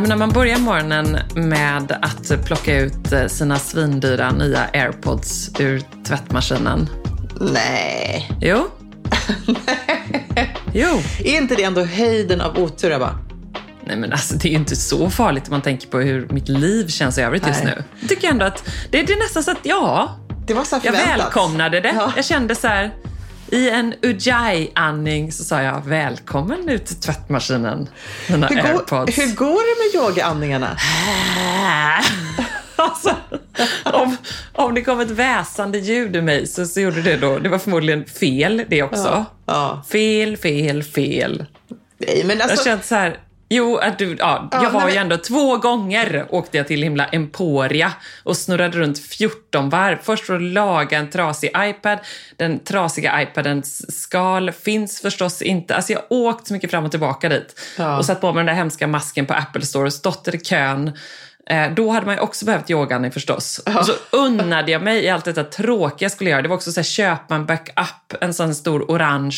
När man börjar morgonen med att plocka ut eh, sina svindyra nya airpods ur tvättmaskinen. Nej. Jo. jo. Är inte det ändå höjden av otur, Ebba? Nej men alltså det är ju inte så farligt om man tänker på hur mitt liv känns i övrigt just nu. Jag tycker ändå att det, det är nästan så att ja, Det var så jag välkomnade det. Ja. Jag kände så här, i en ujjayi-andning så sa jag välkommen ut till tvättmaskinen, mina Hur går, airpods. hur går det med yogaandningarna? alltså, om, om det kom ett väsande ljud ur mig så, så gjorde det då, det var förmodligen fel det också. Ja. Fel, fel, fel. Nej, men Jag alltså... kände så här, jo, att du, ja, Ja, jag var nej, ju men- ändå två gånger åkte jag till himla Emporia och snurrade runt 14 varv. Först för att laga en trasig iPad. Den trasiga iPadens skal finns förstås inte. Alltså jag åkt så mycket fram och tillbaka dit Ja. och satt på mig den där hemska masken på Apple Store och stått i kön. Eh, Då hade man ju också behövt yogaandning förstås. Och så unnade jag mig i allt detta tråkiga jag skulle göra. Det var också så här, köpa en backup, en sån stor orange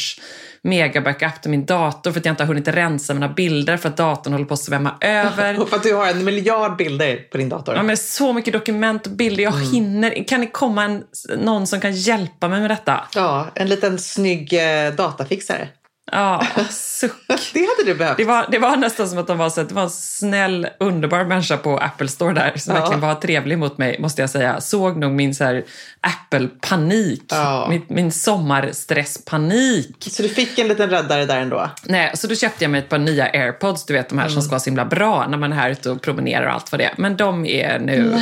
mega-backup till min dator för att jag inte har hunnit rensa mina bilder för att datorn håller på att svämma över. För att du har en miljard bilder på din dator. Ja, men så mycket dokument och bilder, jag hinner. Kan det komma en, någon som kan hjälpa mig med detta? Ja, en liten snygg eh, datafixare. Ja, suck. Det hade du behövt. Det var, det var nästan som att de var, så att det var en snäll, underbar människa på Apple Store där som Ja. verkligen var trevlig mot mig, måste jag säga. Såg nog min så Apple-panik, Ja. min, min sommarstresspanik. Så du fick en liten räddare där ändå? Nej, så då köpte jag mig ett par nya airpods, du vet de här som ska vara så himla bra när man är här ute och promenerar och allt vad det är. Men de är nu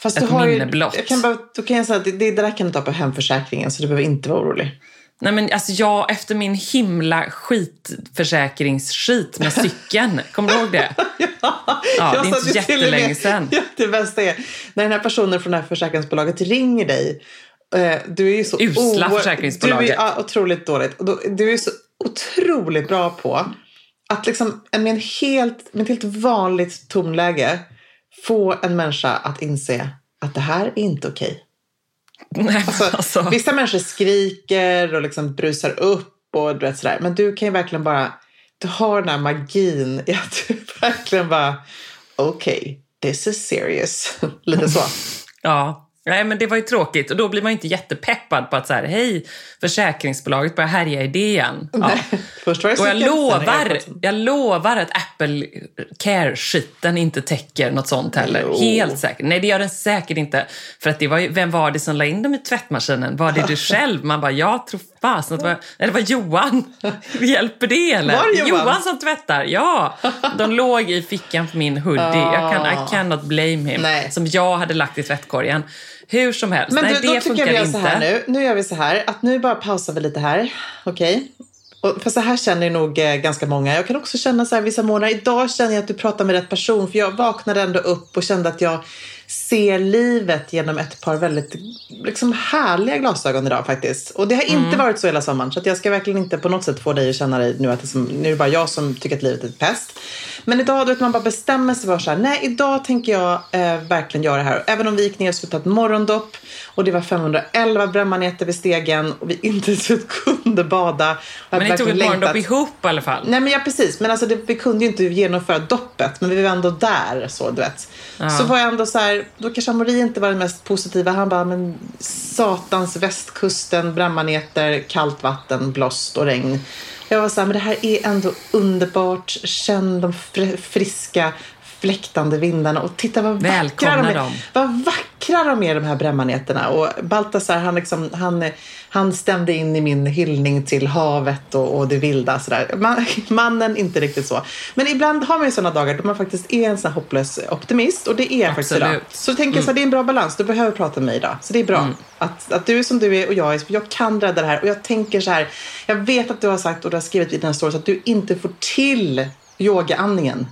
Fast ett minne blott. jag kan bara, då kan jag säga att det, det där kan du ta på hemförsäkringen så du behöver inte vara orolig. Nej men alltså jag, efter min himla skitförsäkringsskit med cykeln, kommer du ihåg det? Ja, det är inte jättelänge sedan. Ja, det bästa är när den här personen från det här försäkringsbolaget ringer dig. eh, Du är ju så Usla försäkringsbolaget. Du är ja, otroligt dåligt. Du är så otroligt bra på att liksom med, en helt, med ett helt vanligt tonläge få en människa att inse att det här är inte okej. Nej, Alltså, alltså, Vissa människor skriker och liksom brusar upp och du vet sådär. Men du kan ju verkligen bara, du har den här magin i att du verkligen bara, okej, this is serious. Lite så. ja, Nej, men det var ju tråkigt och då blir man inte jättepeppad på att så här, hej, försäkringsbolaget börjar härja i det igen. Ja. Först var det Och jag lovar, jag lovar att Apple Care-skiten inte täcker något sånt heller. Jo. Helt säkert. Nej, det gör den säkert inte. För att det var ju, vem var det som la in dem i tvättmaskinen? Var det du själv? Man bara, jag tror fasen att det var, det var Johan. Hjälper det eller? Var det Johan? som tvättar, ja. De låg i fickan på min hoodie. Jag kan, I cannot blame him. Nej. Som jag hade lagt i tvättkorgen. Hur som helst. Men nej, du, det då tycker funkar jag vi gör inte. så här nu. Nu gör vi så här att nu bara pausar vi lite här. Okej? Och För så här känner nog eh, ganska många. Jag kan också känna så här vissa månader. Idag känner jag att du pratar med rätt person. För jag vaknade ändå upp och kände att jag ser livet genom ett par väldigt liksom, härliga glasögon idag faktiskt. Och det har Mm. inte varit så hela sommaren. Så jag ska verkligen inte på något sätt få dig att känna dig nu att det som, nu är det bara jag som tycker att livet är ett pest. Men idag, du vet, man bara bestämmer sig för så här, nej idag tänker jag eh, verkligen göra det här. Även om vi gick ner och skulle ta ett morgondopp och det var 511 brännmaneter vid stegen och vi inte ens kunde bada. Men ni tog ett morgondopp ihop i alla fall. Nej men ja precis, men alltså det, vi kunde ju inte genomföra doppet men vi var ändå där så du vet. Så var jag ändå så här, då kanske Amori inte var den mest positiva. Han bara, men satans västkusten, brännmaneter, kallt vatten, blåst och regn. Jag var så här, men det här är ändå underbart. Känn de fr- friska fläktande vindarna och titta vad vackra de är. dem. Vad vackra de är de här brännmaneterna. Och Baltasar han, liksom, han, han stämde in i min hyllning till havet och, och det vilda. Sådär. Man, mannen inte riktigt så. Men ibland har man ju sådana dagar då man faktiskt är en sån här hopplös optimist. Och det är jag faktiskt idag. Så jag tänker så här, det är en bra balans. Du behöver prata med mig idag. Så det är bra. Att, att du är som du är och jag är. Jag kan rädda det här. Och jag tänker så här. Jag vet att du har sagt och du har skrivit i dina stories att du inte får till yogaandningen.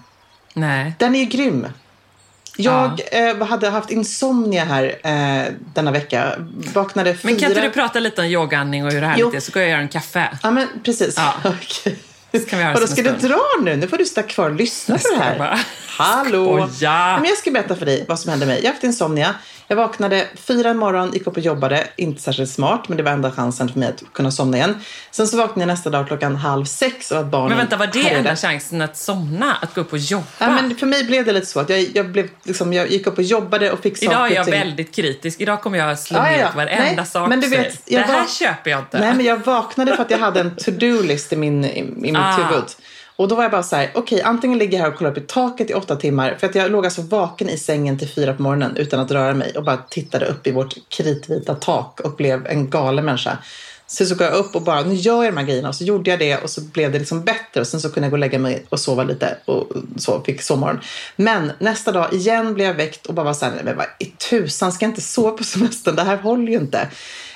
Nej. Den är ju grym. Jag eh, hade haft insomnia här eh, denna vecka. Vaknade fyra... Men kan inte du prata lite om yogaandning och hur härligt Jo. det är? Så går jag och gör en kaffe. Ja, men precis. Ja. Okej. kan vi göra och då som ska du dra nu? Nu får du sitta kvar och lyssna på det här. bara. Hallå! Skoja. Men jag ska berätta för dig vad som hände mig. Jag har haft insomnia. Jag vaknade fyra i morgon, gick upp och jobbade. Inte särskilt smart, men det var enda chansen för mig att kunna somna igen. Sen så vaknade jag nästa dag klockan halv sex och att barnen Men vänta, var det enda chansen att somna? Att gå upp och jobba? Ja, men för mig blev det lite så att jag, jag, blev, liksom, jag gick upp och jobbade och fick Idag är saker jag till- väldigt kritisk. Idag kommer jag slå Ja, ja, ner ja. varenda Nej, sak men du vet, jag Det här var- köper jag inte. Nej, men jag vaknade för att jag hade en to-do-list i, min, i, i mitt Ah. huvud. Och då var jag bara så här, okej, antingen ligger jag här och kollar upp i taket i åtta timmar. För att jag låg alltså vaken i sängen till fyra på morgonen utan att röra mig och bara tittade upp i vårt kritvita tak och blev en galen människa. Sen så går jag upp och bara, nu gör jag de här grejerna. Och så gjorde jag det och så blev det liksom bättre. Och sen så kunde jag gå och lägga mig och sova lite och så fick sovmorgon. Men nästa dag igen blev jag väckt och bara var så här, nej, men vad i tusan, ska jag inte sova på semestern? Det här håller ju inte.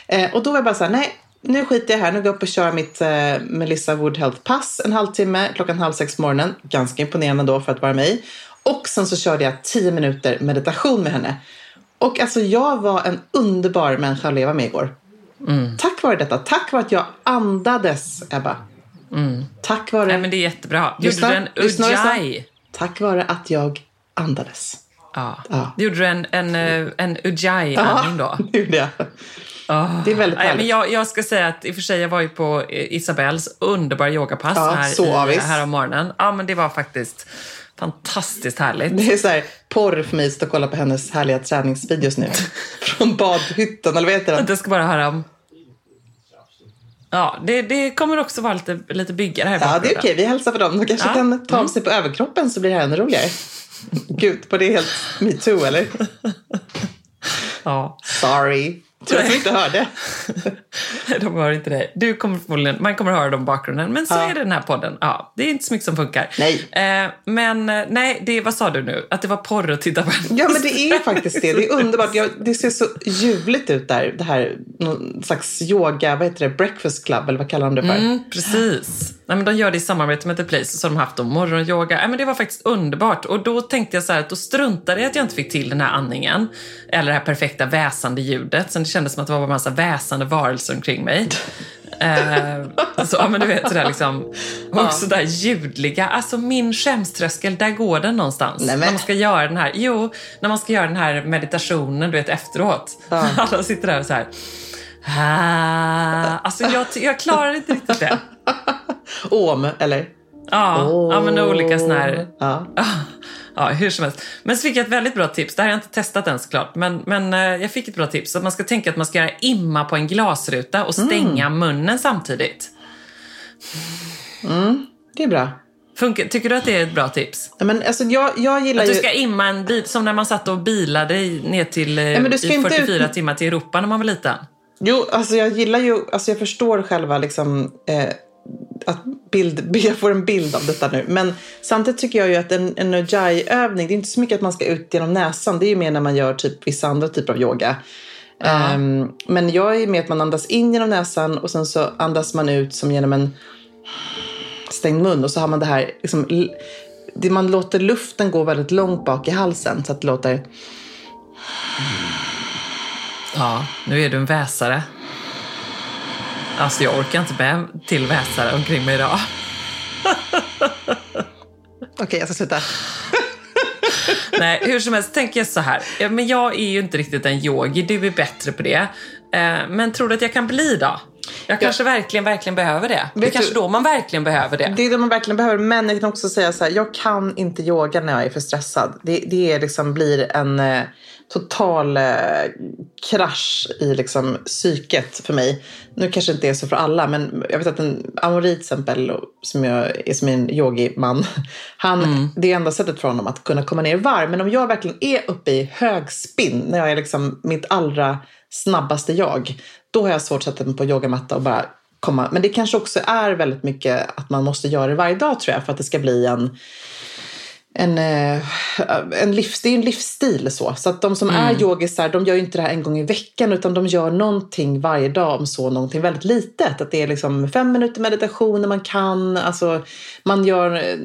Eh, och då var jag bara så här, nej, nu skiter jag här. Nu går jag upp och kör mitt eh, Melissa Wood Health-pass en halvtimme klockan halv sex på morgonen. Ganska imponerande då för att vara mig. Och sen så körde jag tio minuter meditation med henne. Och alltså jag var en underbar människa att leva med igår. Tack vare detta. Tack vare att jag andades, Ebba. Tack vare... Nej, men det är jättebra. Gjorde du en ujjayi? Tack vare att jag andades. Ja. Ja. Gjorde du en, en, eh, en ujjayi-andning då? det gjorde jag. Det är väldigt härligt. men jag, jag ska säga att i och för sig, jag var ju på Isabells underbara yogapass Ja, här, i, här om morgonen. Ja, men det var faktiskt fantastiskt härligt. Det är så här porr för mig att kolla på hennes härliga träningsvideos nu. Från badhytten, eller vad heter den? Jag ska bara höra om... Ja, det, det kommer också vara lite, lite byggare här i Ja, det är okej. Vi hälsar för dem. De kanske Ja. kan ta av sig på överkroppen så blir det här ännu roligare. Gud, var det helt metoo, eller? Ja. Sorry. Tror att vi inte hörde. De hör inte dig. Du kommer förmodligen, man kommer höra dem i bakgrunden, men så Ja. är det den här podden. Ja, det är inte så mycket som funkar. Nej. Eh, men eh, nej, det, vad sa du nu? Att det var porr att titta på? Ja, men det är faktiskt det. Det är underbart. Jag, det ser så ljuvligt ut där. Det här, någon slags yoga, vad heter det, breakfast club, eller vad kallar de det för? Mm, precis. Nej, men de gör det i samarbete med The Place så har de haft morgonyoga. Nej, men det var faktiskt underbart. Och då tänkte jag så här att då struntade jag att jag inte fick till den här andningen. Eller det här perfekta väsande ljudet. Sen kändes som att det var en massa väsande varelser omkring mig. eh, så, ja, men du vet sådär liksom. Och också där ljudliga. Alltså min skämströskel, där går den någonstans. Nej, När man ska göra den här, jo, när man ska göra den här meditationen, du vet efteråt. Ja. Alla sitter där och så här. Ah, alltså jag, jag klarar inte riktigt det. Om, eller? Ja, ja men olika såna här... Ja. Ja, hur som helst. Men så fick jag ett väldigt bra tips. Det här har jag inte testat än såklart. Men, men eh, jag fick ett bra tips. Att man ska tänka att man ska göra imma på en glasruta och stänga munnen samtidigt. Det är bra. Funkar, tycker du att det är ett bra tips? Ja, Men alltså, jag, jag gillar Att du ju... ska imma en bil, som när man satt och bilade i- ner till eh, men du ska i inte 44 ut- timmar till Europa när man var liten. Jo, alltså jag gillar ju, alltså jag förstår själva liksom eh, att bild, jag får en bild av detta nu. Men samtidigt tycker jag ju att en, en ujjayi-övning, det är inte så mycket att man ska ut genom näsan. Det är ju mer när man gör typ vissa andra typer av yoga. Ehm, men jag är med att man andas in genom näsan och sen så andas man ut som genom en stängd mun. Och så har man det här, liksom, det man låter luften gå väldigt långt bak i halsen. Så att det låter... Ja, nu är du en väsare. Alltså jag orkar inte med till väsare omkring mig idag. Okej, jag ska sluta. Nej, hur som helst tänker jag så här. Ja, Men jag är ju inte riktigt en yogi, du är bättre på det. Eh, Men tror du att jag kan bli då? Jag kanske verkligen, verkligen behöver det. Det är kanske du- då man verkligen behöver det. Det är det man verkligen behöver. Men jag kan också säga så här, jag kan inte yoga när jag är för stressad. Det, det är liksom, blir en eh, total eh, krasch i liksom, psyket för mig. Nu kanske det inte är så för alla, men jag vet att en Amori till exempel, som jag är som en yogiman, han, det är enda sättet för honom att kunna komma ner i varv. Men om jag verkligen är uppe i hög spinn, när jag är liksom mitt allra snabbaste jag, då har jag svårt att sätta mig på yogamatta och bara komma. Men det kanske också är väldigt mycket att man måste göra det varje dag tror jag för att det ska bli en en, eh, en, livs, det är en livsstil så. Så att de som är yogisar, de gör ju inte det här en gång i veckan utan de gör någonting varje dag om så någonting väldigt litet. Att det är liksom fem minuter meditation när man kan, alltså man gör eh,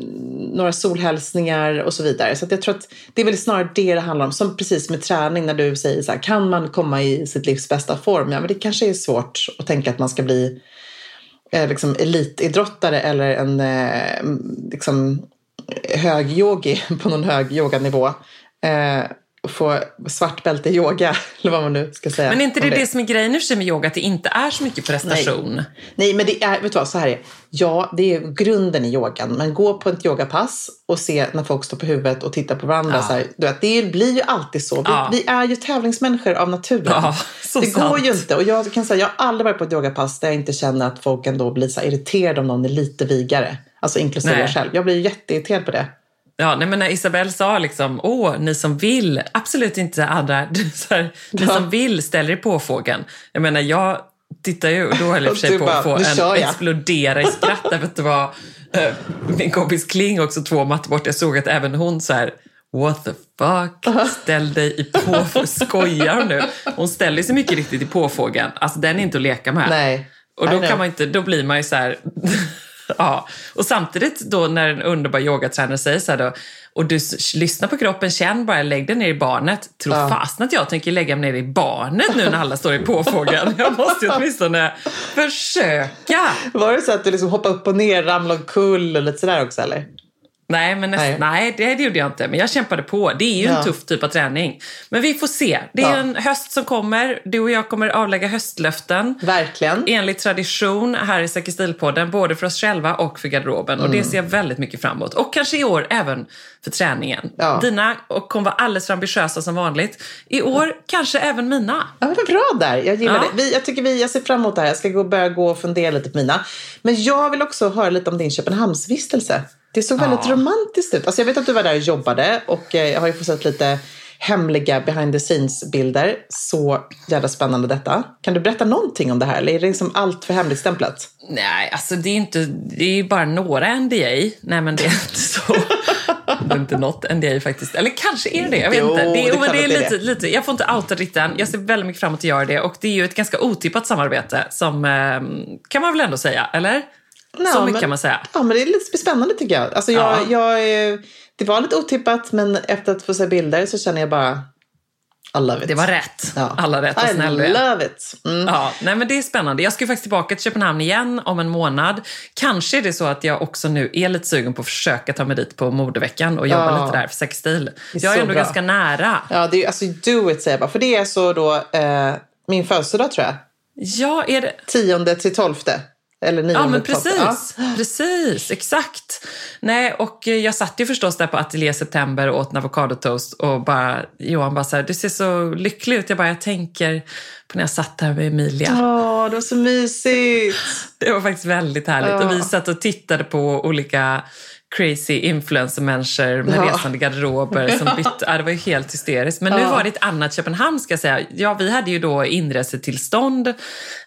några solhälsningar och så vidare. Så jag tror att det är väl snarare det det handlar om. Som precis med träning när du säger så här, kan man komma i sitt livs bästa form? Ja, men det kanske är svårt att tänka att man ska bli eh, liksom elitidrottare eller en eh, liksom, hög yogi på någon hög yoganivå. Eh, och få svart bälte i yoga, eller vad man nu ska säga. Men är inte det om det som är grejen sig med yoga, att det inte är så mycket prestation? Nej, men det är, vet du vad, så här är det. Ja, det är grunden i yogan. Men gå på ett yogapass och se när folk står på huvudet och tittar på varandra. Ja. Så här, du vet, det blir ju alltid så. Vi, Ja. vi är ju tävlingsmänniskor av naturen. Ja, det sant. går ju inte. Och jag kan säga, jag har aldrig varit på ett yogapass där jag inte känner att folk ändå blir så irriterade om någon är lite vigare. Alltså inklusive Nej. jag själv. Jag blir jätteirriterad på det. Ja, nej, men när Isabelle sa liksom, åh, ni som vill, absolut inte andra, så här, ni Ja. som vill ställer er på fågeln. Jag menar, jag tittar ju, och då höll jag för sig på bara, att få en explodera i skratt. Därför att det var eh, min kompis Kling också två mattor bort. Jag såg att även hon så här, what the fuck, ställ dig i på, skojar nu? Hon ställer sig mycket riktigt i påfågeln. Alltså den är inte att leka med. Nej. Och då kan man inte, då blir man ju så här... ja. Och samtidigt då när en underbar yogatränare säger så här då, och du lyssnar på kroppen, känn bara, lägg dig ner i barnet. Tror Ja. fasen att jag tänker lägga mig ner i barnet nu när alla står i påfågeln. Jag måste ju åtminstone försöka. Var det så att du liksom hoppade upp och ner, ramlade omkull och lite sådär också eller? Nej, men näst, Nej. nej. det, det gjorde jag inte. Men jag kämpade på. Det är ju Ja. en tuff typ av träning. Men vi får se. Det är Ja. en höst som kommer. Du och jag kommer avlägga höstlöften. Verkligen. enligt tradition här i Säker stil-podden, både för oss själva och för garderoben. Och Mm. det ser jag väldigt mycket fram emot. Och kanske i år även för träningen. Ja. Dina och kommer vara alldeles för ambitiösa som vanligt. I år kanske även mina. Ja, men vad bra där. Jag gillar det. Vi, jag, tycker vi, jag ser fram emot det här. Jag ska gå, börja gå och fundera lite på mina. Men jag vill också höra lite om din Köpenhamnsvistelse. Det såg väldigt Ja. romantiskt ut. Alltså jag vet att du var där och jobbade och eh, jag har ju fått sett lite hemliga behind the scenes-bilder. Så jävla spännande detta. Kan du berätta någonting om det här? Eller är det liksom allt för hemligstämplat? Nej, alltså det är inte, det är ju bara några NDA. Nej, men det är inte så. Det är inte något NDA faktiskt. Eller kanske är det, jag vet Jo, inte. Det det är men det är lite, det. lite, jag får inte outa riktigt Jag ser väldigt mycket fram emot att göra det. Och det är ju ett ganska otippat samarbete som, eh, kan man väl ändå säga, eller? Så Ja, mycket men- kan man säga. Ja, men det är lite spännande tycker jag. Alltså jag, Ja. jag, det var lite otippat, men efter att få se bilder så känner jag bara I love it. Det var rätt. Ja. Alla rätt, I snäll är. love it. Mm. Ja, nej men det är spännande. Jag ska ju faktiskt tillbaka till Köpenhamn igen om en månad. Kanske är det så att jag också nu är lite sugen på att försöka ta mig dit på modeveckan och jobba Ja. lite där för Sextil. Det är Jag är så ändå bra. ganska nära. Ja, det är, alltså do it säger jag bara. För det är så då eh, min födelsedag tror jag. Ja, är det... 10 till 12. Eller Ja, men precis. Ja. Precis, exakt. Nej, och eh, jag satt ju förstås där på Ateljé September och åt en avokadotoast och bara, Johan bara så här, du ser så lycklig ut. Jag bara, jag tänker på när jag satt där med Emilia. Åh, det var så mysigt. Det var faktiskt väldigt härligt. Ja. Och vi satt och tittade på olika crazy influencer-människor med Ja. resande garderober som bytte. Ja, det var ju helt hysteriskt. Men nu Ja. var det ett annat Köpenhamn ska jag säga. Ja, vi hade ju då inresetillstånd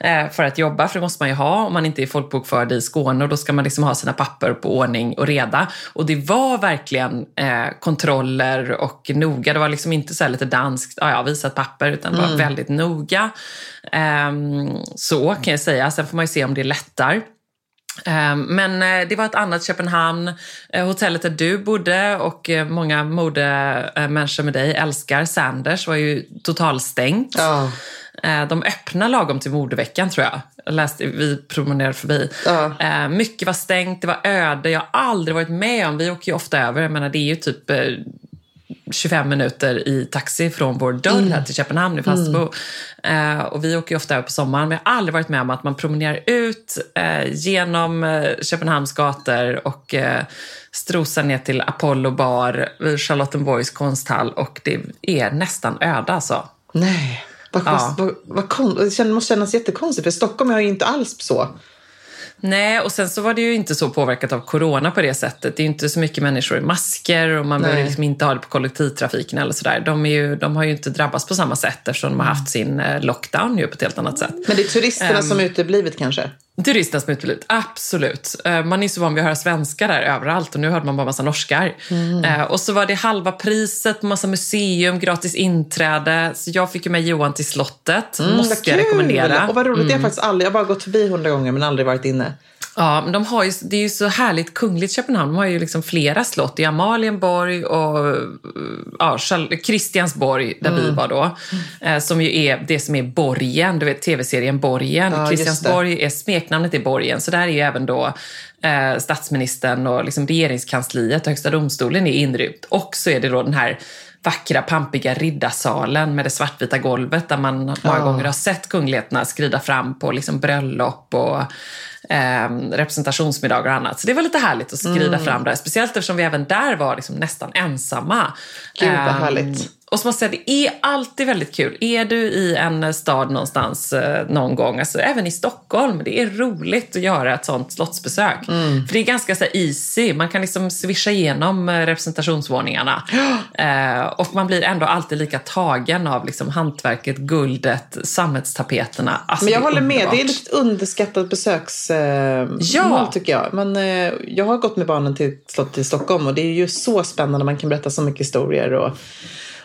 eh, för att jobba, för det måste man ju ha om man inte är folkbokförd i Skåne och då ska man liksom ha sina papper på ordning och reda. Och det var verkligen eh, kontroller och noga. Det var liksom inte så här lite danskt, ja, ja, visa ett papper, utan det var väldigt noga. Ehm, så kan jag säga. Sen får man ju se om det lättar. Eh, Men eh, det var ett annat Köpenhamn. Eh, Hotellet där du bodde och eh, många modemänniskor med dig älskar Sanders var ju totalstängt. Eh, De öppnar lagom till modeveckan tror jag. jag läste, vi promenerade förbi. Eh, Mycket var stängt, det var öde. Jag har aldrig varit med om, vi åker ju ofta över, jag menar det är ju typ 25 minuter i taxi från vår dörr Mm. här till Köpenhamn i Falsterbo. Eh, och vi åker ju ofta över på sommaren, men jag har aldrig varit med om att man promenerar ut eh, genom eh, Köpenhamns gator och eh, strosar ner till Apollo bar Charlottenborgs konsthall och det är nästan öde alltså. Nej, vad, Ja. vad, vad kon- det måste kännas jättekonstigt för Stockholm är ju inte alls så. Nej, och sen så var det ju inte så påverkat av corona på det sättet. Det är inte så mycket människor i masker och man behöver liksom inte ha det på kollektivtrafiken eller sådär. De, är ju, de har ju inte drabbats på samma sätt eftersom de har haft sin eh, lockdown ju på ett helt annat sätt. Men det är turisterna Ehm. som uteblivit kanske? Turisterna som utblivit, absolut. Eh, Man är så van vid att höra svenskar där överallt och nu hörde man bara massa norskar. Eh, Och så var det halva priset massa museum, gratis inträde. Så jag fick ju med Johan till slottet, måste jag rekommendera. Och vad roligt, det har jag faktiskt aldrig, jag har bara gått förbi hundra gånger men aldrig varit inne. Ja, men de har ju, det är ju så härligt kungligt Köpenhamn. De har ju liksom flera slott. Är Amalienborg och ja, Kristiansborg, där vi var då. Eh, som ju är det som är borgen, du vet tv-serien Borgen. Ja, just Kristiansborg är smeknamnet i borgen. Så där är ju även då eh, statsministern och liksom regeringskansliet och Högsta domstolen är inrymt. Och så är det då den här vackra, pampiga riddarsalen med det svartvita golvet där man många gånger har sett kungligheterna skrida fram på liksom bröllop och eh, representationsmiddagar och annat. Så det var lite härligt att skrida Mm. fram där. Speciellt eftersom vi även där var liksom nästan ensamma. Gud, vad Ehm, härligt. Och så måste jag säga, det är alltid väldigt kul. Är du i en stad någonstans eh, någon gång, alltså även i Stockholm, det är roligt att göra ett sånt slottsbesök. Mm. För det är ganska så här, easy, man kan liksom swisha igenom eh, representationsvåningarna. Eh, och man blir ändå alltid lika tagen av liksom, hantverket, guldet, sammetstapeterna. Alltså, Men jag håller med, det är ett underskattat besöksmål Ja. tycker jag. Men eh, jag har gått med barnen till slottet i Stockholm och det är ju så spännande, man kan berätta så mycket historier och,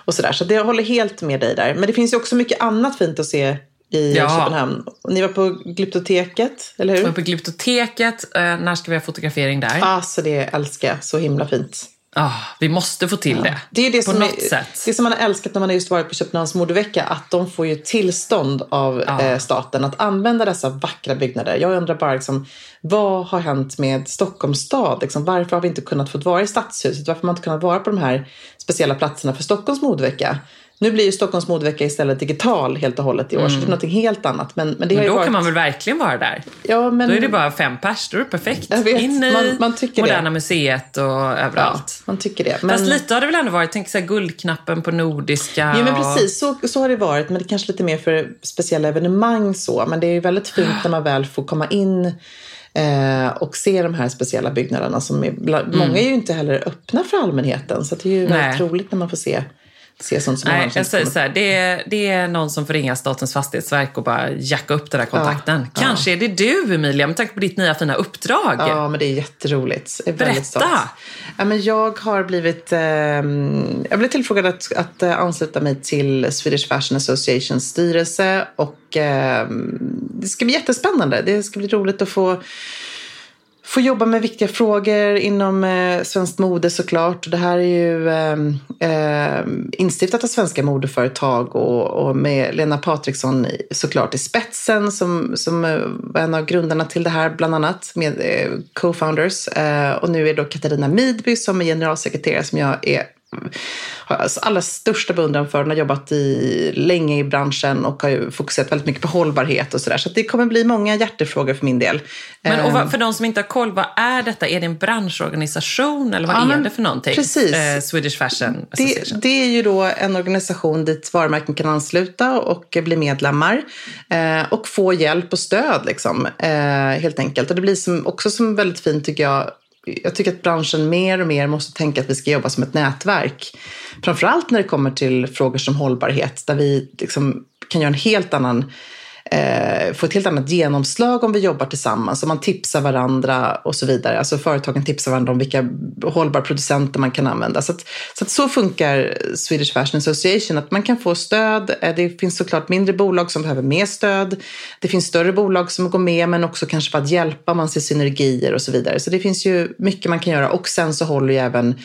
och sådär. Så det, jag håller helt med dig där. Men det finns ju också mycket annat fint att se i Ja. Köpenhamn. Ni var på Glyptoteket, eller hur? Jag var på Glyptoteket, eh, när ska vi ha fotografering där? Alltså det älskar jag, så himla fint. Ah, vi måste få till det. Det är det på som något är, sätt. Det som man har älskat när man just varit på Köpenhamns modevecka, att de får ju tillstånd av Ja. eh, staten att använda dessa vackra byggnader. Jag undrar bara, liksom, vad har hänt med Stockholms stad? Liksom, varför har vi inte kunnat få vara i Stadshuset? Varför har man inte kunnat vara på de här speciella platserna för Stockholms modevecka? Nu blir ju Stockholms modevecka istället digital helt och hållet i år, så det är något helt annat. Men, men det Mm. Men då varit... kan man väl verkligen vara där? ja, men... Då är det bara fem pers, då är det perfekt. Vet, In i man- man tycker det. Moderna Museet och ja, överallt. man tycker det. Men... Fast lite har det väl ändå varit, tänk så här, guldknappen på Nordiska. Jo men precis, så, så har det varit. Men det är kanske lite mer för speciella evenemang så. Men det är ju väldigt fint när man väl får komma in eh, och se de här speciella byggnaderna. Som är, bland, Många är ju inte heller öppna för allmänheten. Så det är ju Mm. Nej. väldigt roligt när man får se, se sånt som Nej, jag säger så här, det, är, det är någon som får ringa Statens fastighetsverk och bara jacka upp den där kontakten. Ja, Kanske är det du, Emilia, med tanke på ditt nya fina uppdrag. Ja, men det är jätteroligt. Jag är Berätta. Ja, men jag har blivit, eh, jag blev tillfrågad att, att eh, ansluta mig till Swedish Fashion Associations styrelse. Och eh, det ska bli jättespännande. Det ska bli roligt att få Få jobba med viktiga frågor inom eh, svenskt mode såklart. Det här är ju eh, eh, instiftat av svenska modeföretag och, och med Lena Patriksson i- såklart i spetsen som, som eh, var en av grundarna till det här bland annat med eh, co-founders. Eh, och nu är då Katarina Midby som är generalsekreterare som jag är allra största beundran för. Hon har jobbat i, länge i branschen och har ju fokuserat väldigt mycket på hållbarhet och sådär. Så, så det kommer bli många hjärtefrågor för min del. Men och vad, för de som inte har koll, vad är detta? Är det en branschorganisation eller vad Ja, är men det för någonting? precis. Eh, Swedish Fashion Det, Association. det är ju då en organisation dit varumärken kan ansluta och bli medlemmar eh, och få hjälp och stöd liksom, eh, helt enkelt. Och det blir som, också som väldigt fint tycker jag. Jag tycker att branschen mer och mer måste tänka att vi ska jobba som ett nätverk. Framförallt när det kommer till frågor som hållbarhet där vi liksom kan göra en helt annan eh, få ett helt annat genomslag om vi jobbar tillsammans. Om man tipsar varandra och så vidare. Alltså företagen tipsar varandra om vilka hållbara producenter man kan använda. Så, att, så, att så funkar Swedish Fashion Association. Att man kan få stöd. Eh, det finns såklart mindre bolag som behöver mer stöd. Det finns större bolag som går med men också kanske för att hjälpa. Man ser synergier och så vidare. Så det finns ju mycket man kan göra. Och sen så håller ju även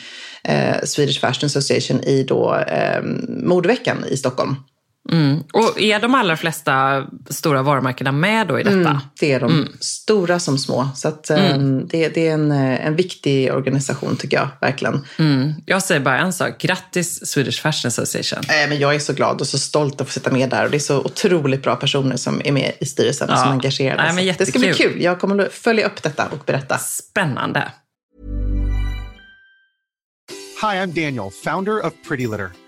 eh, Swedish Fashion Association i då, eh, modeveckan i Stockholm. Mm. Och är de allra flesta stora varumärkena med då i detta? Mm, det är de, stora som små. Så att, eh, det, det är en, eh, en viktig organisation tycker jag, verkligen. Mm. Jag säger bara en sak. Grattis Swedish Fashion Association. Eh, men jag är så glad och så stolt att få sitta med där. Och det är så otroligt bra personer som är med i styrelsen och Ja. som är engagerade. Nej, men Så det ska bli kul. Jag kommer att följa upp detta och berätta. Spännande. Hi, I'm Daniel, founder of Pretty Litter.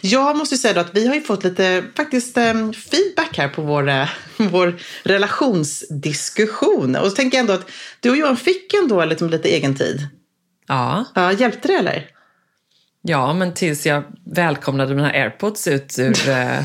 Jag måste säga då att vi har ju fått lite faktiskt eh, feedback här på vår, eh, vår relationsdiskussion. Och så tänker jag ändå att du och Johan fick ändå liksom lite egen tid. Ja, Ja, hjälpte det eller? ja, men tills jag välkomnade mina airpods ut ur eh,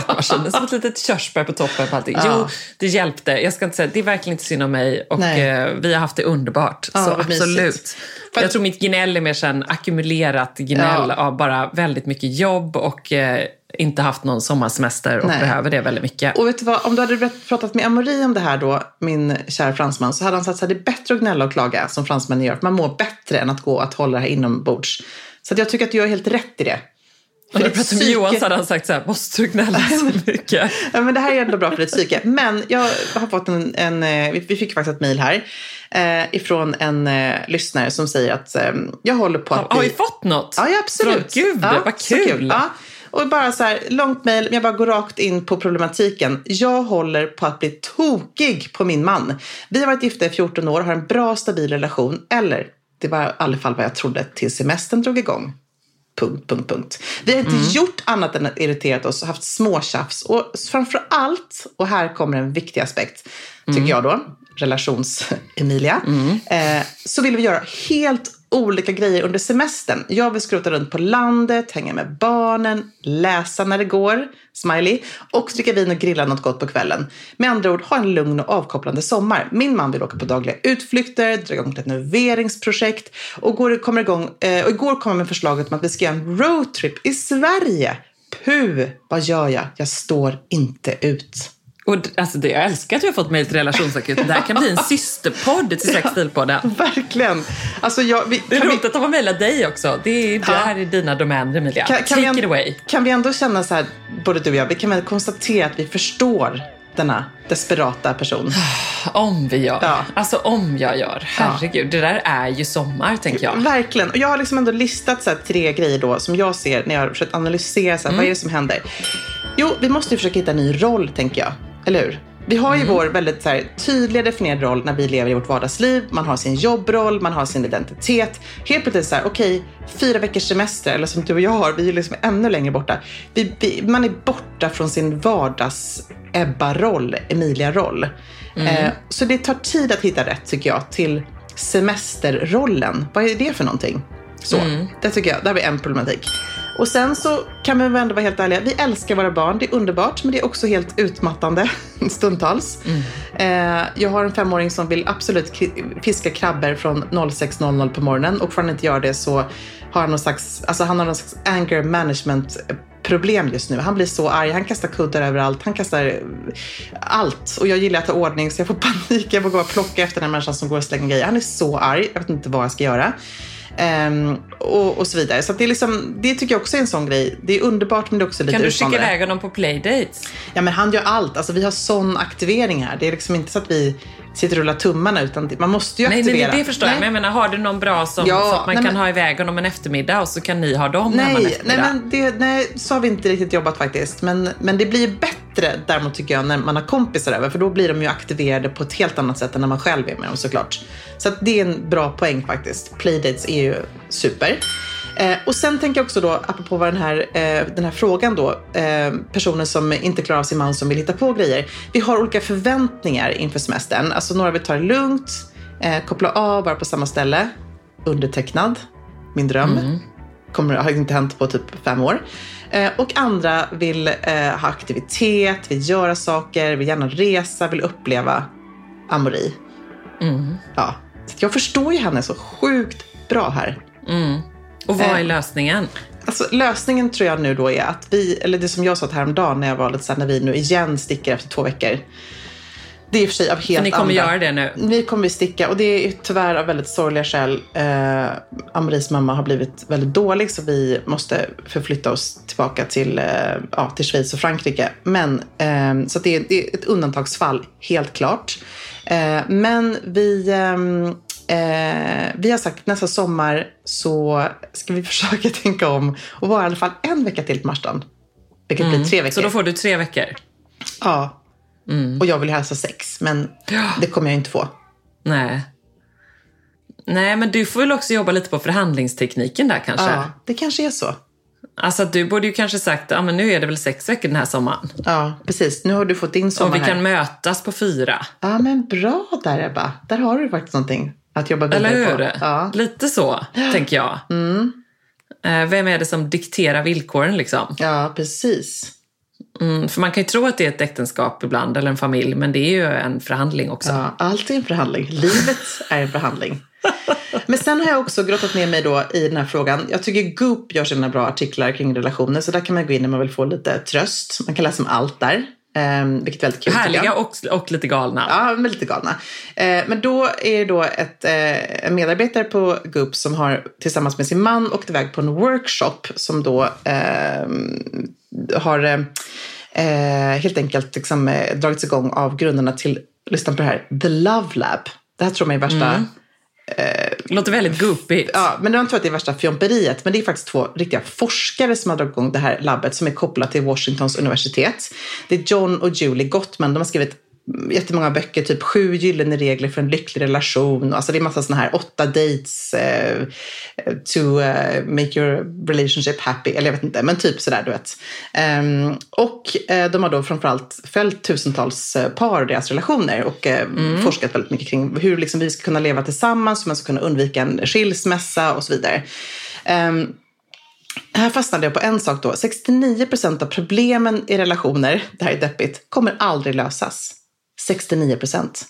tvättmaskinen som ett litet körsbär på toppen på allting. Jo, det hjälpte. Jag ska inte säga, det är verkligen inte synd om mig och eh, vi har haft det underbart. Ja, så mysigt. absolut. För- Jag tror mitt gnäll är mer sen ackumulerat gnäll Ja. av bara väldigt mycket jobb och eh, inte haft någon sommarsemester och Nej. behöver det väldigt mycket. Och vet du vad, om du hade pratat med Amori om det här då, min kära fransman, så hade han sagt att det är bättre att gnälla och klaga som fransmännen gör. För man mår bättre än att gå att hålla det här inombords. Så jag tycker att du gör helt rätt i det. När du pratade med Johan så hade han sagt så här, måste du gnälla så mycket? Ja, men det här är ändå bra för ditt psyke. Men jag har fått en, en eh, vi- fick faktiskt ett mejl här eh, ifrån en eh, lyssnare som säger att eh, jag håller på att Har vi fått något? Ja, ja absolut. Från Gud, ja, vad så kul! Ja. Och bara så här, långt mejl, men jag bara går rakt in på problematiken. Jag håller på att bli tokig på min man. Vi har varit gifta i 14 år och har en bra, stabil relation. Eller, det var i alla fall vad jag trodde till semestern drog igång. Punkt, punkt, punkt. Vi har inte gjort annat än att irriterat oss och haft småtjafs. Och framför allt, och här kommer en viktig aspekt, tycker jag då, relations-Emilia, eh, så vill vi göra helt olika grejer under semestern. Jag vill skruta runt på landet, hänga med barnen, läsa när det går, smiley, och dricka vin och grilla något gott på kvällen. Med andra ord, ha en lugn och avkopplande sommar. Min man vill åka på dagliga utflykter, dra igång ett renoveringsprojekt och går, kommer igång, eh, och igår kom jag med förslaget om att vi ska göra en roadtrip i Sverige. Puh, vad gör jag? Jag står inte ut. Och alltså, det, jag älskar att vi har fått mejl till relationsakuten. Det här kan bli en systerpodd till Sexstilpodden. Verkligen. Alltså, jag, vi, Det är kan vi- roligt att de har mejlat dig också. Det, är, det här är dina domäner, Emilia. Kan, kan, Take vi, it away. kan vi ändå känna så här, både du och jag, vi kan väl konstatera att vi förstår denna desperata person. Om vi gör. Ja. Alltså om jag gör. Herregud, det där är ju sommar, tänker jag. Verkligen. Och jag har liksom ändå listat så tre grejer då som jag ser när jag har försökt analysera så här, vad är det som händer. Jo, vi måste ju försöka hitta en ny roll, tänker jag. Eller hur? Vi har ju vår väldigt så här, tydliga definierade roll när vi lever i vårt vardagsliv. Man har sin jobbroll, man har sin identitet. Helt plötsligt så här, okej, fyra veckors semester, eller som du och jag har, vi är liksom ännu längre borta. Vi, vi, man är borta från sin vardags-Ebba-roll, Emilia-roll. Eh, så det tar tid att hitta rätt, tycker jag, till semesterrollen. Vad är det för någonting? Så, det tycker jag, där har vi en problematik. Och sen så kan vi väl ändå vara helt ärliga, vi älskar våra barn, det är underbart, men det är också helt utmattande stundtals. Eh, jag har en femåring som vill absolut fiska krabbor från 06.00 på morgonen och får han inte göra det så har han någon slags, alltså han har någon slags anger management problem just nu. Han blir så arg, han kastar kuddar överallt, han kastar eh, allt. Och jag gillar att ha ordning så jag får panik, jag får gå och plocka efter den människan som går och slänger grejer. Han är så arg, jag vet inte vad jag ska göra. Ehm, och, och så vidare. Så det, är liksom, det tycker jag också är en sån grej. Det är underbart men det är också lite Kan du skicka utmanande. iväg honom på playdates? Ja men han gör allt. Alltså vi har sån aktivering här. Det är liksom inte så att vi sitter och rullar tummarna utan man måste ju Nej, nej, aktivera. nej, det förstår jag. Men jag menar, har du någon bra som, Ja, så att man nej, kan men- ha iväg honom en eftermiddag och så kan ni ha dem hemma en Nej, nej, men det, nej, så har vi inte riktigt jobbat faktiskt. Men, men det blir bättre däremot tycker jag när man har kompisar över. För då blir de ju aktiverade på ett helt annat sätt än när man själv är med dem såklart. Så det är en bra poäng faktiskt. Playdates är ju super. Eh, och sen tänker jag också då, apropå vad den här, eh, den här frågan då, eh, personen som inte klarar av sin man som vill hitta på grejer. Vi har olika förväntningar inför semestern. Alltså några vill ta det lugnt, eh, koppla av, vara på samma ställe. Undertecknad, min dröm kommer, har inte hänt på typ fem år. Eh, och andra vill eh, ha aktivitet, vill göra saker, vill gärna resa, vill uppleva amori. Ja. Så jag förstår ju henne så sjukt bra här. Och vad är Eh. lösningen? Alltså, lösningen tror jag nu då är att vi, eller det som jag sa häromdagen när jag var lite så här, när vi nu igen sticker efter två veckor. Det är i och för sig av helt För ni kommer andra. göra det nu? Vi kommer sticka och det är tyvärr av väldigt sorgliga skäl. Eh, Amaris mamma har blivit väldigt dålig så vi måste förflytta oss tillbaka till, eh, ja, till Schweiz och Frankrike. Men, eh, så det, är, det är ett undantagsfall, helt klart. Eh, men vi, ehm, eh, vi har sagt nästa sommar så ska vi försöka tänka om och vara i alla fall en vecka till på Marstrand. Vilket blir tre veckor. Så då får du tre veckor? Ja. Och jag vill hälsa sex, men det kommer jag inte få. Nej. Nej, men du får väl också jobba lite på förhandlingstekniken där kanske? Ja, det kanske är så. Alltså du borde ju kanske sagt, ja men nu är det väl sex veckor den här sommaren. Ja, precis. Nu har du fått din sommar Och vi här. kan mötas på fyra. Ja, men bra där Ebba. Där har du faktiskt någonting att jobba vidare Eller på. hur? Ja. Lite så, tänker jag. Eh, Vem är det som dikterar villkoren liksom? ja, precis. Mm, för man kan ju tro att det är ett äktenskap ibland, eller en familj, men det är ju en förhandling också. Ja, allt är en förhandling. Livet är en förhandling. Men sen har jag också grottat ner mig då i den här frågan. Jag tycker Goop gör sina bra artiklar kring relationer, så där kan man gå in när man vill få lite tröst. Man kan läsa om allt där, eh, vilket är väldigt kul. Härliga och, och lite galna. Ja, men lite galna. Eh, men då är det då ett, eh, en medarbetare på Goop som har tillsammans med sin man åkt iväg på en workshop som då eh, har eh, eh, helt enkelt liksom, eh, dragits igång av grundarna till, lyssna på det här, The Love Lab. Det här tror man är värsta Låter väldigt guppigt. Ja, men de tror att det är värsta fjomperiet. Men det är faktiskt två riktiga forskare som har dragit igång det här labbet som är kopplat till Washingtons universitet. Det är John och Julie Gottman. De har skrivit jättemånga böcker, typ sju gyllene regler för en lycklig relation. Alltså det är massa sådana här åtta dates eh, to eh, make your relationship happy. Eller jag vet inte, men typ sådär du vet. Ehm, och eh, de har då framförallt följt tusentals par och deras relationer och eh, forskat väldigt mycket kring hur liksom, vi ska kunna leva tillsammans, hur man ska kunna undvika en skilsmässa och så vidare. Ehm, här fastnade jag på en sak då. 69 procent av problemen i relationer, det här är deppigt, kommer aldrig lösas. 69 procent.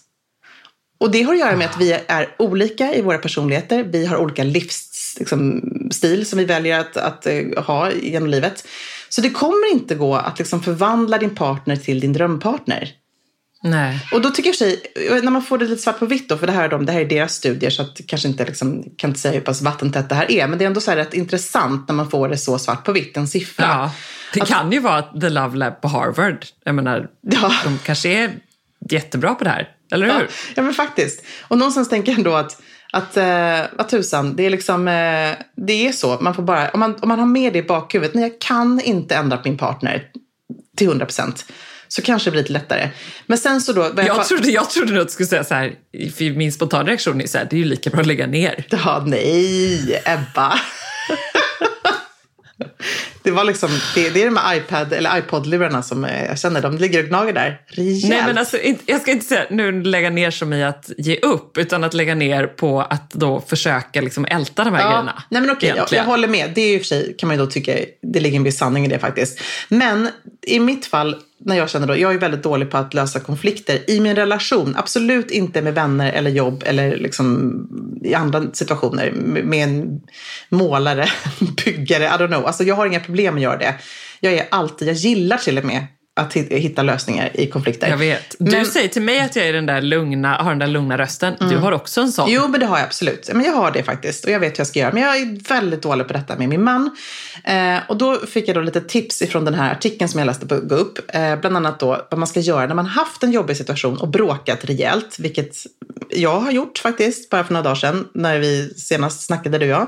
Och det har att göra med att vi är olika i våra personligheter. Vi har olika livsstil liksom, som vi väljer att, att eh, ha genom livet. Så det kommer inte gå att liksom, förvandla din partner till din drömpartner. Nej. Och då tycker jag sig, när man får det lite svart på vitt då, för det här är, de, det här är deras studier så att kanske inte liksom, kan inte säga hur pass vattentätt det här är, men det är ändå så här rätt intressant när man får det så svart på vitt, en siffra. Ja, det Att- kan ju vara The Love Lab på Harvard. Jag menar, Ja. de kanske är jättebra på det här. Eller hur? Ja, ja, men faktiskt. Och någonstans tänker jag ändå att, att eh, vad tusan, det är liksom, eh, det är så. Man får bara, om, man, om man har med det i bakhuvudet, nej jag kan inte ändra på min partner till 100 procent. Så kanske det blir lite lättare. Men sen så då... Jag fa- trodde, jag trodde nog att du skulle säga så här, för min spontana reaktion är så här, det är ju lika bra att lägga ner. Ja, nej, Ebba. Det var liksom, det, det är de här iPad eller iPod-lurarna som eh, jag känner, de ligger och gnager där rejält. Nej men alltså, jag ska inte säga nu lägga ner som i att ge upp, utan att lägga ner på att då försöka liksom älta de här grejerna. Nej men okej, jag, jag håller med. Det är ju för sig, kan man ju då tycka, det ligger en viss sanning i det faktiskt. Men i mitt fall, när jag känner då, jag är väldigt dålig på att lösa konflikter i min relation. Absolut inte med vänner eller jobb eller liksom i andra situationer. Med en målare, byggare, I don't know. Alltså jag har inga problem med att göra det. Jag är alltid, jag gillar till och med att hit- hitta lösningar i konflikter. Jag vet. Du Men- säger till mig att jag är den där lugna, har den där lugna rösten. Du har också en sån. Jo, men det har jag absolut. Men jag har det faktiskt och jag vet hur jag ska göra. Men jag är väldigt dålig på detta med min man. Eh, och då fick jag då lite tips ifrån den här artikeln som jag läste på Gå upp. Eh, bland annat då vad man ska göra när man haft en jobbig situation och bråkat rejält. Vilket jag har gjort faktiskt, bara för några dagar sedan när vi senast snackade du och jag.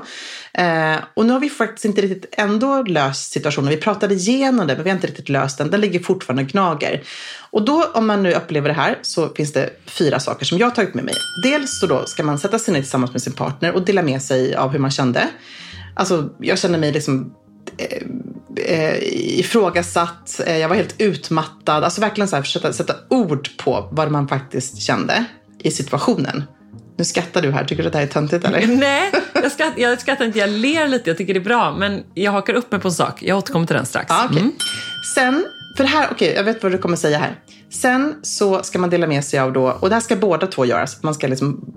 Eh, och nu har vi faktiskt inte riktigt ändå löst situationen. Vi pratade igenom det, men vi har inte riktigt löst den. Den ligger fortfarande och gnager. Och då, om man nu upplever det här, så finns det fyra saker som jag har tagit med mig. Dels så då ska man sätta sig ner tillsammans med sin partner och dela med sig av hur man kände. Alltså, jag känner mig liksom eh, eh, ifrågasatt, eh, jag var helt utmattad. Alltså verkligen så här, försöka sätta ord på vad man faktiskt kände i situationen. Nu skrattar du här, tycker du att det här är töntigt eller? Nej, jag skrattar, jag skrattar inte, jag ler lite, jag tycker det är bra. Men jag hakar upp mig på en sak, jag återkommer till den strax. Ja, okej. Mm. Sen, för här, okej, jag vet vad du kommer säga här. Sen så ska man dela med sig av då, och det här ska båda två göra, så man ska liksom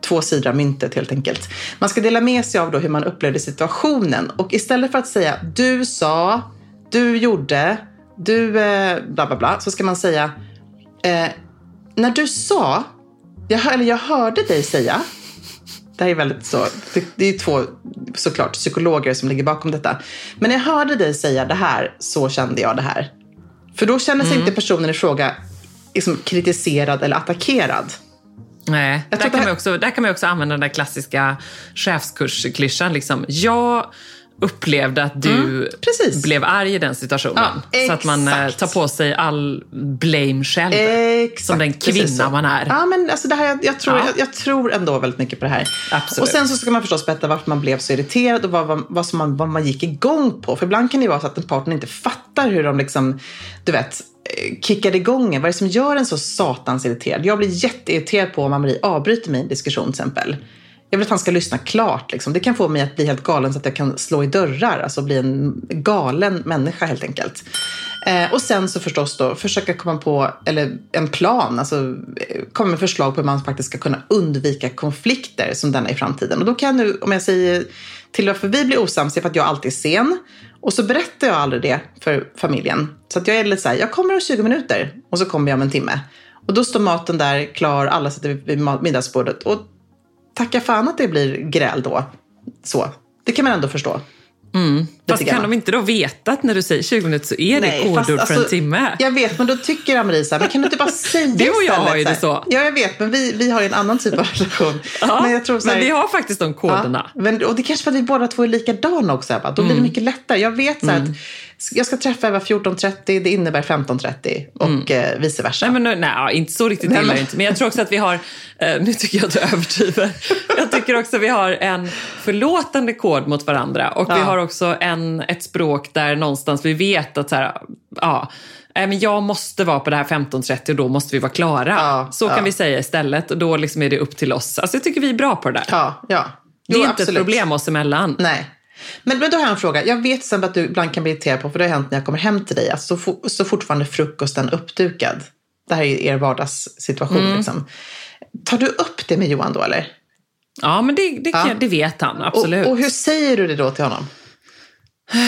två sidor av myntet helt enkelt. Man ska dela med sig av då hur man upplevde situationen och istället för att säga du sa, du gjorde, du eh, bla bla bla, så ska man säga eh, när du sa, jag, eller jag hörde dig säga, det här är väldigt så, det, är två såklart psykologer som ligger bakom detta. Men när jag hörde dig säga det här så kände jag det här. För då känner sig inte personen i fråga liksom, kritiserad eller attackerad. Nej, där kan, här- man också, där kan man också använda den där klassiska chefskursklyschan. Liksom. Jag upplevde att du Mm, blev arg i den situationen. Ja, så att man eh, tar på sig all blame själv. Exakt, som den kvinna man är. Ja, men alltså det här, jag, tror, Ja. jag, jag tror ändå väldigt mycket på det här. Absolut. Och sen så ska man förstås berätta varför man blev så irriterad och vad, vad, vad, som man, vad man gick igång på. För ibland kan det vara så att en partner inte fattar hur de liksom, du vet, eh, kickade igång. Vad är det som gör en så satans irriterad? Jag blir jätteirriterad på om Marie avbryter en diskussion till exempel. Jag vill att han ska lyssna klart. Liksom. Det kan få mig att bli helt galen så att jag kan slå i dörrar. Alltså bli en galen människa helt enkelt. Eh, och sen så förstås då försöka komma på eller en plan. Alltså eh, komma med förslag på hur man faktiskt ska kunna undvika konflikter som denna i framtiden. Och då kan jag nu, om jag säger till varför vi blir osams, är för att jag alltid är sen. Och så berättar jag aldrig det för familjen. Så att jag är lite så här, jag kommer om 20 minuter och så kommer jag om en timme. Och då står maten där klar, alla sitter vid vid middagsbordet. Och tacka fan att det blir gräl då. Så. Det kan man ändå förstå. Mm. Fast kan de inte då veta att när du säger 20 minuter så är det kodord för en alltså, timme? Jag vet, men då tycker Amri så här, men kan du inte bara säga Du och jag har ju det så. Ja, jag vet, men vi, vi har ju en annan typ av relation. Ja, men jag tror så här, men vi har faktiskt de koderna. Ja, men, och det är kanske för att vi båda två är likadana också. Ebba. Då blir Mm. det mycket lättare. Jag vet så här, att jag ska träffa Eva 14.30, det innebär 15.30 och eh, vice versa. Mm. Nej, men, nej, inte så riktigt illa inte. Men jag tror också att vi har, eh, nu tycker jag att du överdriver. Jag tycker också att vi har en förlåtande kod mot varandra. Och vi Ja. har också en, ett språk där någonstans vi vet att så här, ja, eh, men jag måste vara på det här 15.30 och då måste vi vara klara. Ja, så ja. kan vi säga istället och då liksom är det upp till oss. Alltså jag tycker vi är bra på det där. Ja, ja. det är Jo, inte absolut. ett problem oss emellan. Nej. Men, men då har jag en fråga. Jag vet exempel att du ibland kan bli irriterad på, för det har hänt när jag kommer hem till dig, att så, fo- så fortfarande frukosten uppdukad. Det här är ju er vardagssituation. Mm. Liksom. Tar du upp det med Johan då eller? Ja, men det, det, Ja. det vet han absolut. Och, och hur säger du det då till honom?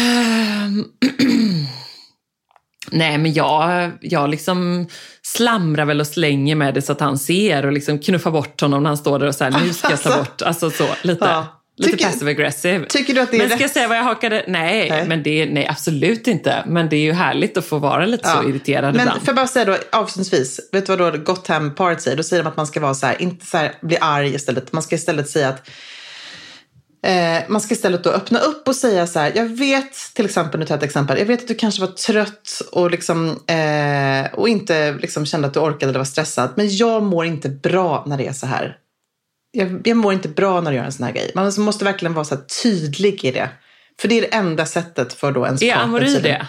Nej, men jag, jag liksom slamrar väl och slänger med det så att han ser och liksom knuffar bort honom när han står där och säger nu ska jag ta bort. Alltså så, lite, Ja. lite Tycker- passive aggressive. tycker du att det är men ska rätt? jag säga vad jag hakade? Nej, Nej. Men det, nej, absolut inte. Men det är ju härligt att få vara lite så irriterad Men ibland. får jag bara säga då avslutningsvis, vet du vad då Gotham-paret säger? Då säger de att man ska vara så här, inte så här, bli arg istället. Man ska istället säga att Eh, man ska istället då öppna upp och säga så här, jag vet, till exempel, nu tar jag ett exempel, jag vet att du kanske var trött och, liksom, eh, och inte liksom kände att du orkade eller var stressad, men jag mår inte bra när det är så här. Jag, jag mår inte bra när du gör en sån här grej. Man måste verkligen vara så tydlig i det. För det är det enda sättet för då ens är partner Amori tydligen.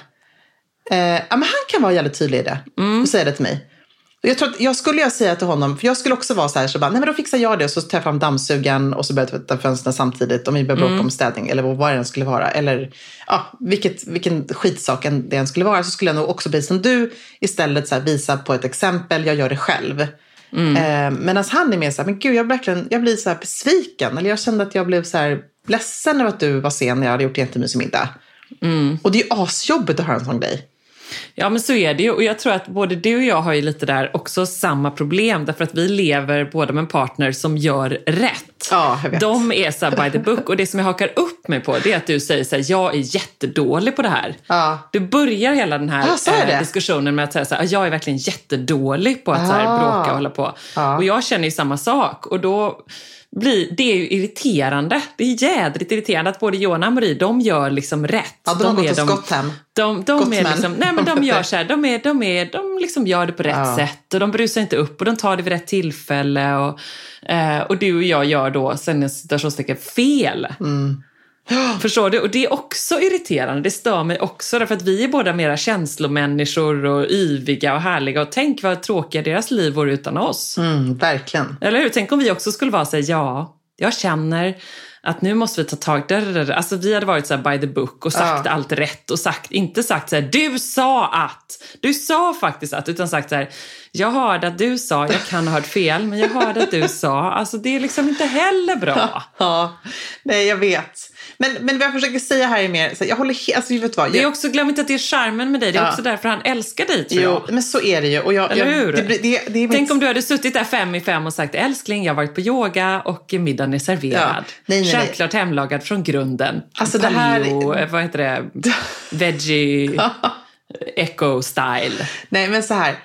det? Eh, ja, men han kan vara jävligt tydlig i det och säga det till mig. Jag, tror att, jag skulle jag säga till honom, för jag skulle också vara så här, så bara, nej men då fixar jag det och så tar jag fram dammsugaren och så börjar jag tvätta fönstren samtidigt om vi börjar bråka om städning eller vad det än skulle vara. Eller ja, vilket, vilken skitsak det än skulle vara så skulle jag nog också, precis som du, istället så här, visa på ett exempel, jag gör det själv. Eh, Medan han är mer så här, men gud jag, verkligen, jag blir så här besviken. Eller jag kände att jag blev så här ledsen över att du var sen när jag hade gjort jättemysig middag. Och det är ju asjobbigt att höra en sån grej. Ja, men så är det ju. Och jag tror att både du och jag har ju lite där också samma problem. Därför att vi lever båda med en partner som gör rätt. Ja, jag vet. De är så by the book. Och det som jag hakar upp mig på det är att du säger så här, jag är jättedålig på det här. Ja. Du börjar hela den här Ja, sa jag eh, diskussionen med att säga så här, jag är verkligen jättedålig på att så här, Ah. bråka och hålla på. Ja. Och jag känner ju samma sak. Och då blir det är ju irriterande. Det är jädrigt irriterande att både Johan och Marie, de gör liksom rätt. Ja, de har gått är och de- skott hem. de, de, är liksom, nej men de gör så här, de, är, de, är, de liksom gör det på rätt Ja. sätt och de brusar inte upp och de tar det vid rätt tillfälle. Och, eh, och du och jag gör då, sen situationstecken, fel. Mm. Förstår du? Och det är också irriterande, det stör mig också därför att vi är båda mera känslomänniskor och yviga och härliga och tänk vad tråkiga deras liv vore utan oss. Mm, verkligen. Eller hur? Tänk om vi också skulle vara så här, ja, jag känner att nu måste vi ta tag där. Alltså vi hade varit så här by the book och sagt Ja. allt rätt och sagt, inte sagt så här, du sa att, du sa faktiskt att, utan sagt så här, jag hörde att du sa, jag kan ha hört fel, men jag hörde att du sa, alltså det är liksom inte heller bra. Ja, nej jag vet. Men, men vad jag försöker säga här är mer, så jag håller helt, alltså vet vad? Det är Jag, också, glöm inte att det är charmen med dig, det är Ja. också därför han älskar dig tror jo, jag. men så är det ju. Och jag, Eller jag, hur? Det, det, det Tänk mitt- om du hade suttit där fem i fem och sagt älskling, jag har varit på yoga och middagen är serverad. Ja. Nej, nej, nej. Självklart hemlagad från grunden. Alltså, det här- Paleo, vad heter det? Veggie, eco style. Nej, men så här.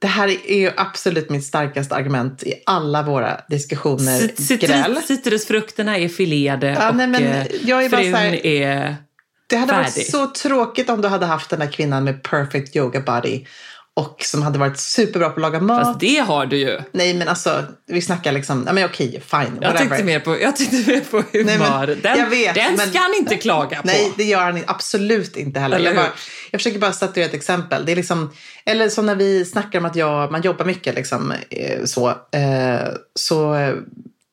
Det här är ju absolut mitt starkaste argument i alla våra diskussioner, Cit- gräl. Citru- Citrusfrukterna är filerade Ja, och nej, men eh, jag är frun här- är... Det hade varit så tråkigt om du hade haft den här kvinnan med perfect yoga body och som hade varit superbra på att laga mat. Fast det har du ju. Nej, men alltså, vi snackar liksom, ja men okej, fine, Jag tänkte mer på, jag tänkte mer på humör. Nej, men den jag vet, den men- ska han inte klaga på. Nej, det gör han absolut inte heller. Eller Jag, bara, jag försöker bara statuera ett exempel. Det är liksom, eller som när vi snackar om att jag, man jobbar mycket, liksom, eh, så, eh, så eh,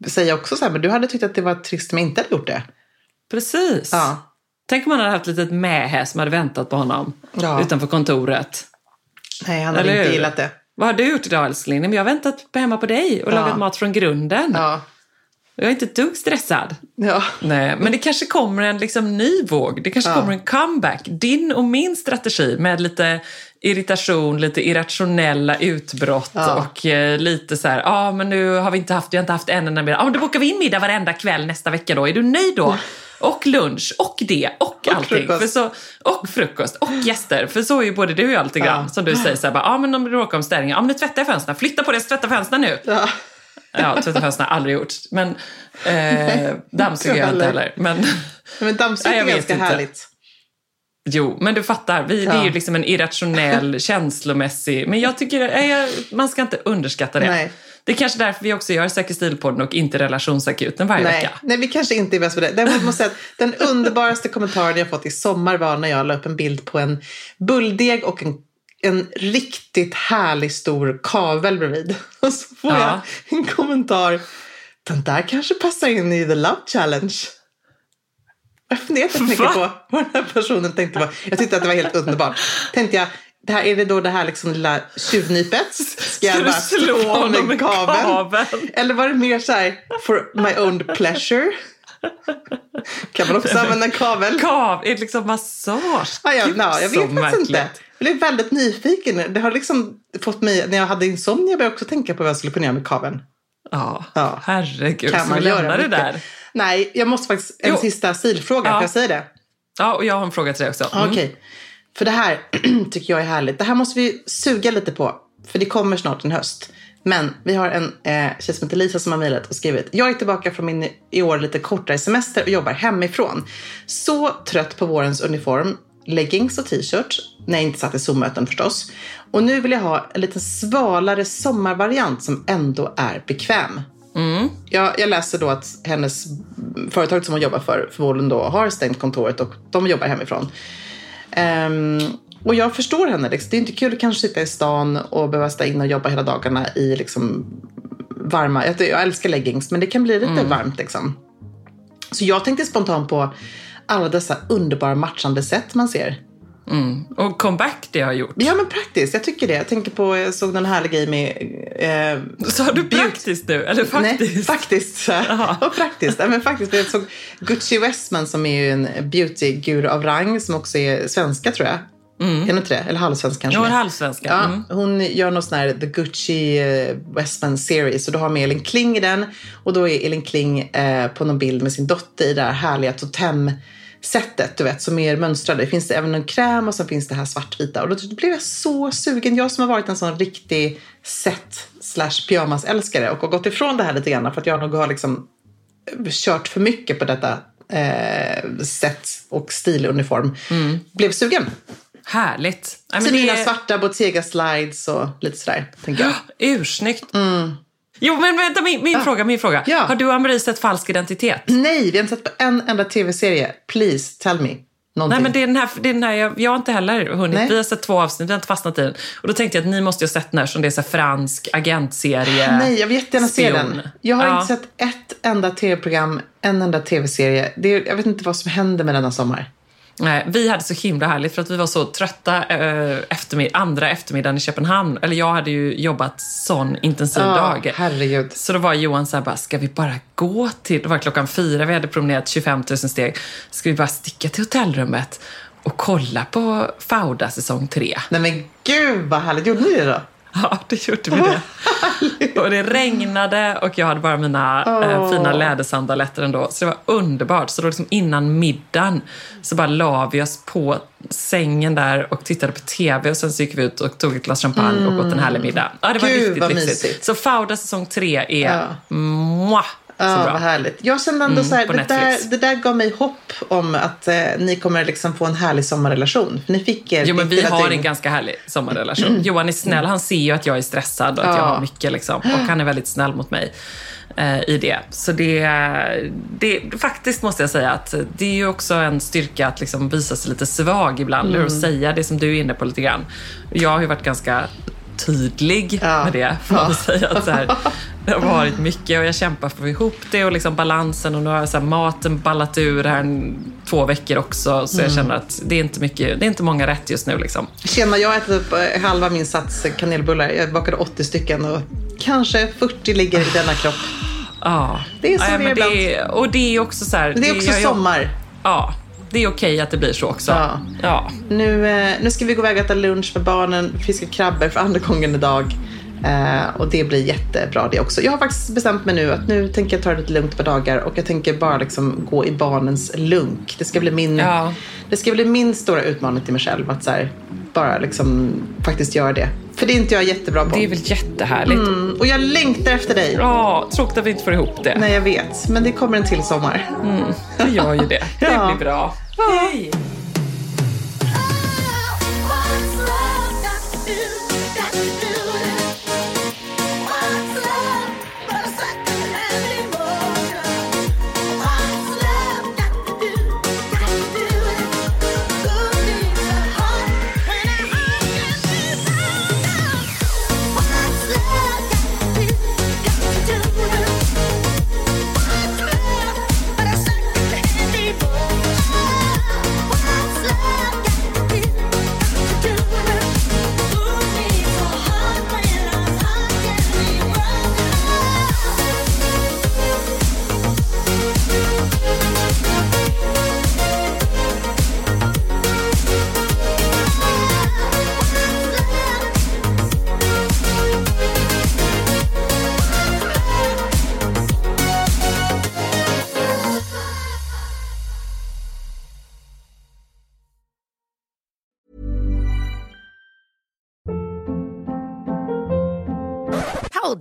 säger jag också så här, men du hade tyckt att det var trist om jag inte hade gjort det. Precis. Ja. Tänk om man hade haft ett litet mähä som hade väntat på honom Ja. utanför kontoret. Nej, han hade Eller inte hur? gillat det. Vad har du gjort idag älskling? Men Jag har väntat på hemma på dig och Ja. lagat mat från grunden. Ja. Jag är inte ett dugg stressad. Ja. Nej, men det kanske kommer en liksom ny våg. Det kanske Ja. kommer en comeback. Din och min strategi med lite irritation, lite irrationella utbrott Ja. och eh, lite så här, ja ah, men nu har vi inte haft, vi har inte haft en enda middag. Ja ah, men då bokar vi in middag varenda kväll nästa vecka då. Är du nöjd då? Och lunch, och det, och, allting. frukost. För så, och frukost, och gäster. För så är ju både du och jag lite grann. Ja. Som du säger så här, bara, ah, men om det råkar om städningen, ja men nu tvättar jag fönstren. Flytta på det, så tvätta fönstren nu. Ja. Ja, tvätta fönstren har jag aldrig gjort. Men eh, dammsuger jag inte heller. Men, Men Nej, jag är ganska inte. härligt. jo, men du fattar. Vi, Det är Ja. ju liksom en irrationell, känslomässig... Men jag tycker jag, man ska inte underskatta det. Nej. Det är kanske därför vi också gör Säker stilpodden och inte relationsakuten varje Nej, vecka. nej, vi kanske inte är bäst på det. Däremot måste säga att den underbaraste kommentaren jag fått i sommar var när jag la upp en bild på en bulldeg och en, en riktigt härlig stor kavel bredvid. Och så får Ja. jag en kommentar. Den där kanske passar in i The Love Challenge. Jag funderar mycket på vad den här personen tänkte på. Jag tyckte att det var helt underbart. Tänkte jag, det här, är det då det här liksom lilla tjuvnypet? Ska Ska du slå honom med kabeln? Eller var det mer så här, for my own pleasure? Kan man också använda en kavel? Kav, är det liksom massage? Ja, jag, Gud, ja, jag vet faktiskt inte. märkligt. Jag blev väldigt nyfiken. Det har liksom fått mig, när jag hade insomnia började jag också tänka på vad jag skulle kunna göra med kaveln. Ja, Ja. herregud. Kan man göra det där? Nej, jag måste faktiskt, en Jo. sista stilfråga, Ja. får jag säga det? Ja, och jag har en fråga till dig också. Mm. Okej. För det här tycker jag är härligt. Det här måste vi suga lite på. För det kommer snart en höst. Men vi har en eh, tjej som heter Lisa som har mejlat och skrivit. Jag är tillbaka från min i år lite kortare semester och jobbar hemifrån. Så trött på vårens uniform, leggings och t-shirt. När jag inte satt i Zoom-möten förstås. Och nu vill jag ha en lite svalare sommarvariant som ändå är bekväm. Jag, jag läser då att hennes företag som hon jobbar för förmodligen då har stängt kontoret och de jobbar hemifrån. Ehm, och jag förstår henne. Liksom. Det är inte kul att kanske sitta i stan och behöva stå in och jobba hela dagarna i liksom varma... Jag, älskar leggings, men det kan bli lite varmt. Liksom. Så jag tänkte spontant på alla dessa underbara matchande sätt man ser. Och comeback det har gjort. Ja, men praktiskt. Jag tycker det. Jag tänker på, jag såg någon härlig grej med... Eh, har du praktiskt nu? Eller faktiskt? Nej, faktiskt. Och praktiskt. Nej, men faktiskt. Jag såg Gucci Westman som är ju en beautyguru av rang som också är svenska tror jag. Är hon inte det? Eller halvsvensk kanske? Har halvsvenska. Ja, Mm. Hon gör någon sån här The Gucci eh, Westman series och då har med Elin Kling i den. Och då är Elin Kling eh, på någon bild med sin dotter i det här härliga totem-sättet, du vet, som är mönstrade. Det finns även en kräm och så finns det här svartvita. Och då blev jag så sugen. Jag som har varit en sån riktig set slash pyjamasälskare och har gått ifrån det här lite grann för att jag nog har liksom kört för mycket på detta eh, sätt och stiluniform. Blev sugen. Härligt. Så men mina det svarta Bottega-slides och lite sådär, tänker jag. ursnyggt. Jo, men vänta, min, min fråga, min fråga. Ja. Har du och Ann-Marie sett Falsk identitet? Nej, vi har inte sett på en enda tv-serie. Please, tell me. Någonting. Nej, men det är den här, det är den här jag, jag har inte heller hunnit. Nej. Vi har sett två avsnitt, vi har inte fastnat i den. Och då tänkte jag att ni måste ju ha sett den här som det är så fransk agentserie. Nej, jag vill jättegärna se den. Jag har Ja. inte sett ett enda tv-program, en enda tv-serie. Det är, jag vet inte vad som händer med denna sommar. Vi hade så himla härligt för att vi var så trötta eh, eftermid- andra eftermiddagen i Köpenhamn. Eller jag hade ju jobbat sån intensiv dag. herregud. Så då var Johan så här bara, ska vi bara gå till, det var klockan fyra, vi hade promenerat 25 000 steg. Ska vi bara sticka till hotellrummet och kolla på Fauda säsong tre? Nej men gud vad härligt. Gjorde ni det då? Ja, det gjorde vi det. Och det regnade och jag hade bara mina eh, fina lädersandaletter ändå. Så det var underbart. Så då liksom innan middagen så bara la vi oss på sängen där och tittade på TV och sen så gick vi ut och tog ett glas champagne och åt en härlig middag. Ja, det var Gud, riktigt vad mysigt. Så Fauda säsong tre är Ja. mwah, Ja, bra. vad härligt. Jag kände ändå Mm, så här, det där, det där gav mig hopp om att eh, ni kommer liksom få en härlig sommarrelation. För ni fick er Jo, men vi har en ganska härlig sommarrelation. Johan är snäll, han ser ju att jag är stressad och att jag Ja. har mycket liksom. Och han är väldigt snäll mot mig eh, i det. Så det, det, faktiskt måste jag säga att det är ju också en styrka att liksom visa sig lite svag ibland. Mm. Att säga det som du är inne på lite grann. Jag har ju varit ganska tydlig Ja. med det, får man säga. Att så här, det har varit mycket och jag kämpar för att få ihop det och liksom balansen och nu har så här, maten ballat ur här två veckor också. Så jag Mm. känner att det är inte, mycket, det är inte många rätt just nu. Liksom. Tjena, jag har ätit upp eh, halva min sats kanelbullar. Jag bakade 80 stycken och kanske 40 ligger i denna kropp. Ja. Det är så ja, det är men det är, Och det är också så här... Det är också jag- jag- sommar. Ja, det är okej att det blir så också. Ja. ja. Nu, eh, nu ska vi gå iväg och äta lunch med barnen, fiska krabbor för andra gången idag. Eh, och det blir jättebra det också. Jag har faktiskt bestämt mig nu att nu tänker jag ta det lite lugnt på dagar och jag tänker bara liksom gå i barnens lunk. Det ska bli min, Ja. det ska bli min stora utmaning till mig själv att här, bara liksom faktiskt göra det. För det är inte jag jättebra på. Det är väl jättehärligt. Mm, och jag längtar efter dig. Ja, tråkigt att vi inte får ihop det. Nej, jag vet. Men det kommer en till sommar. Det gör ju det. Det blir bra. Hej!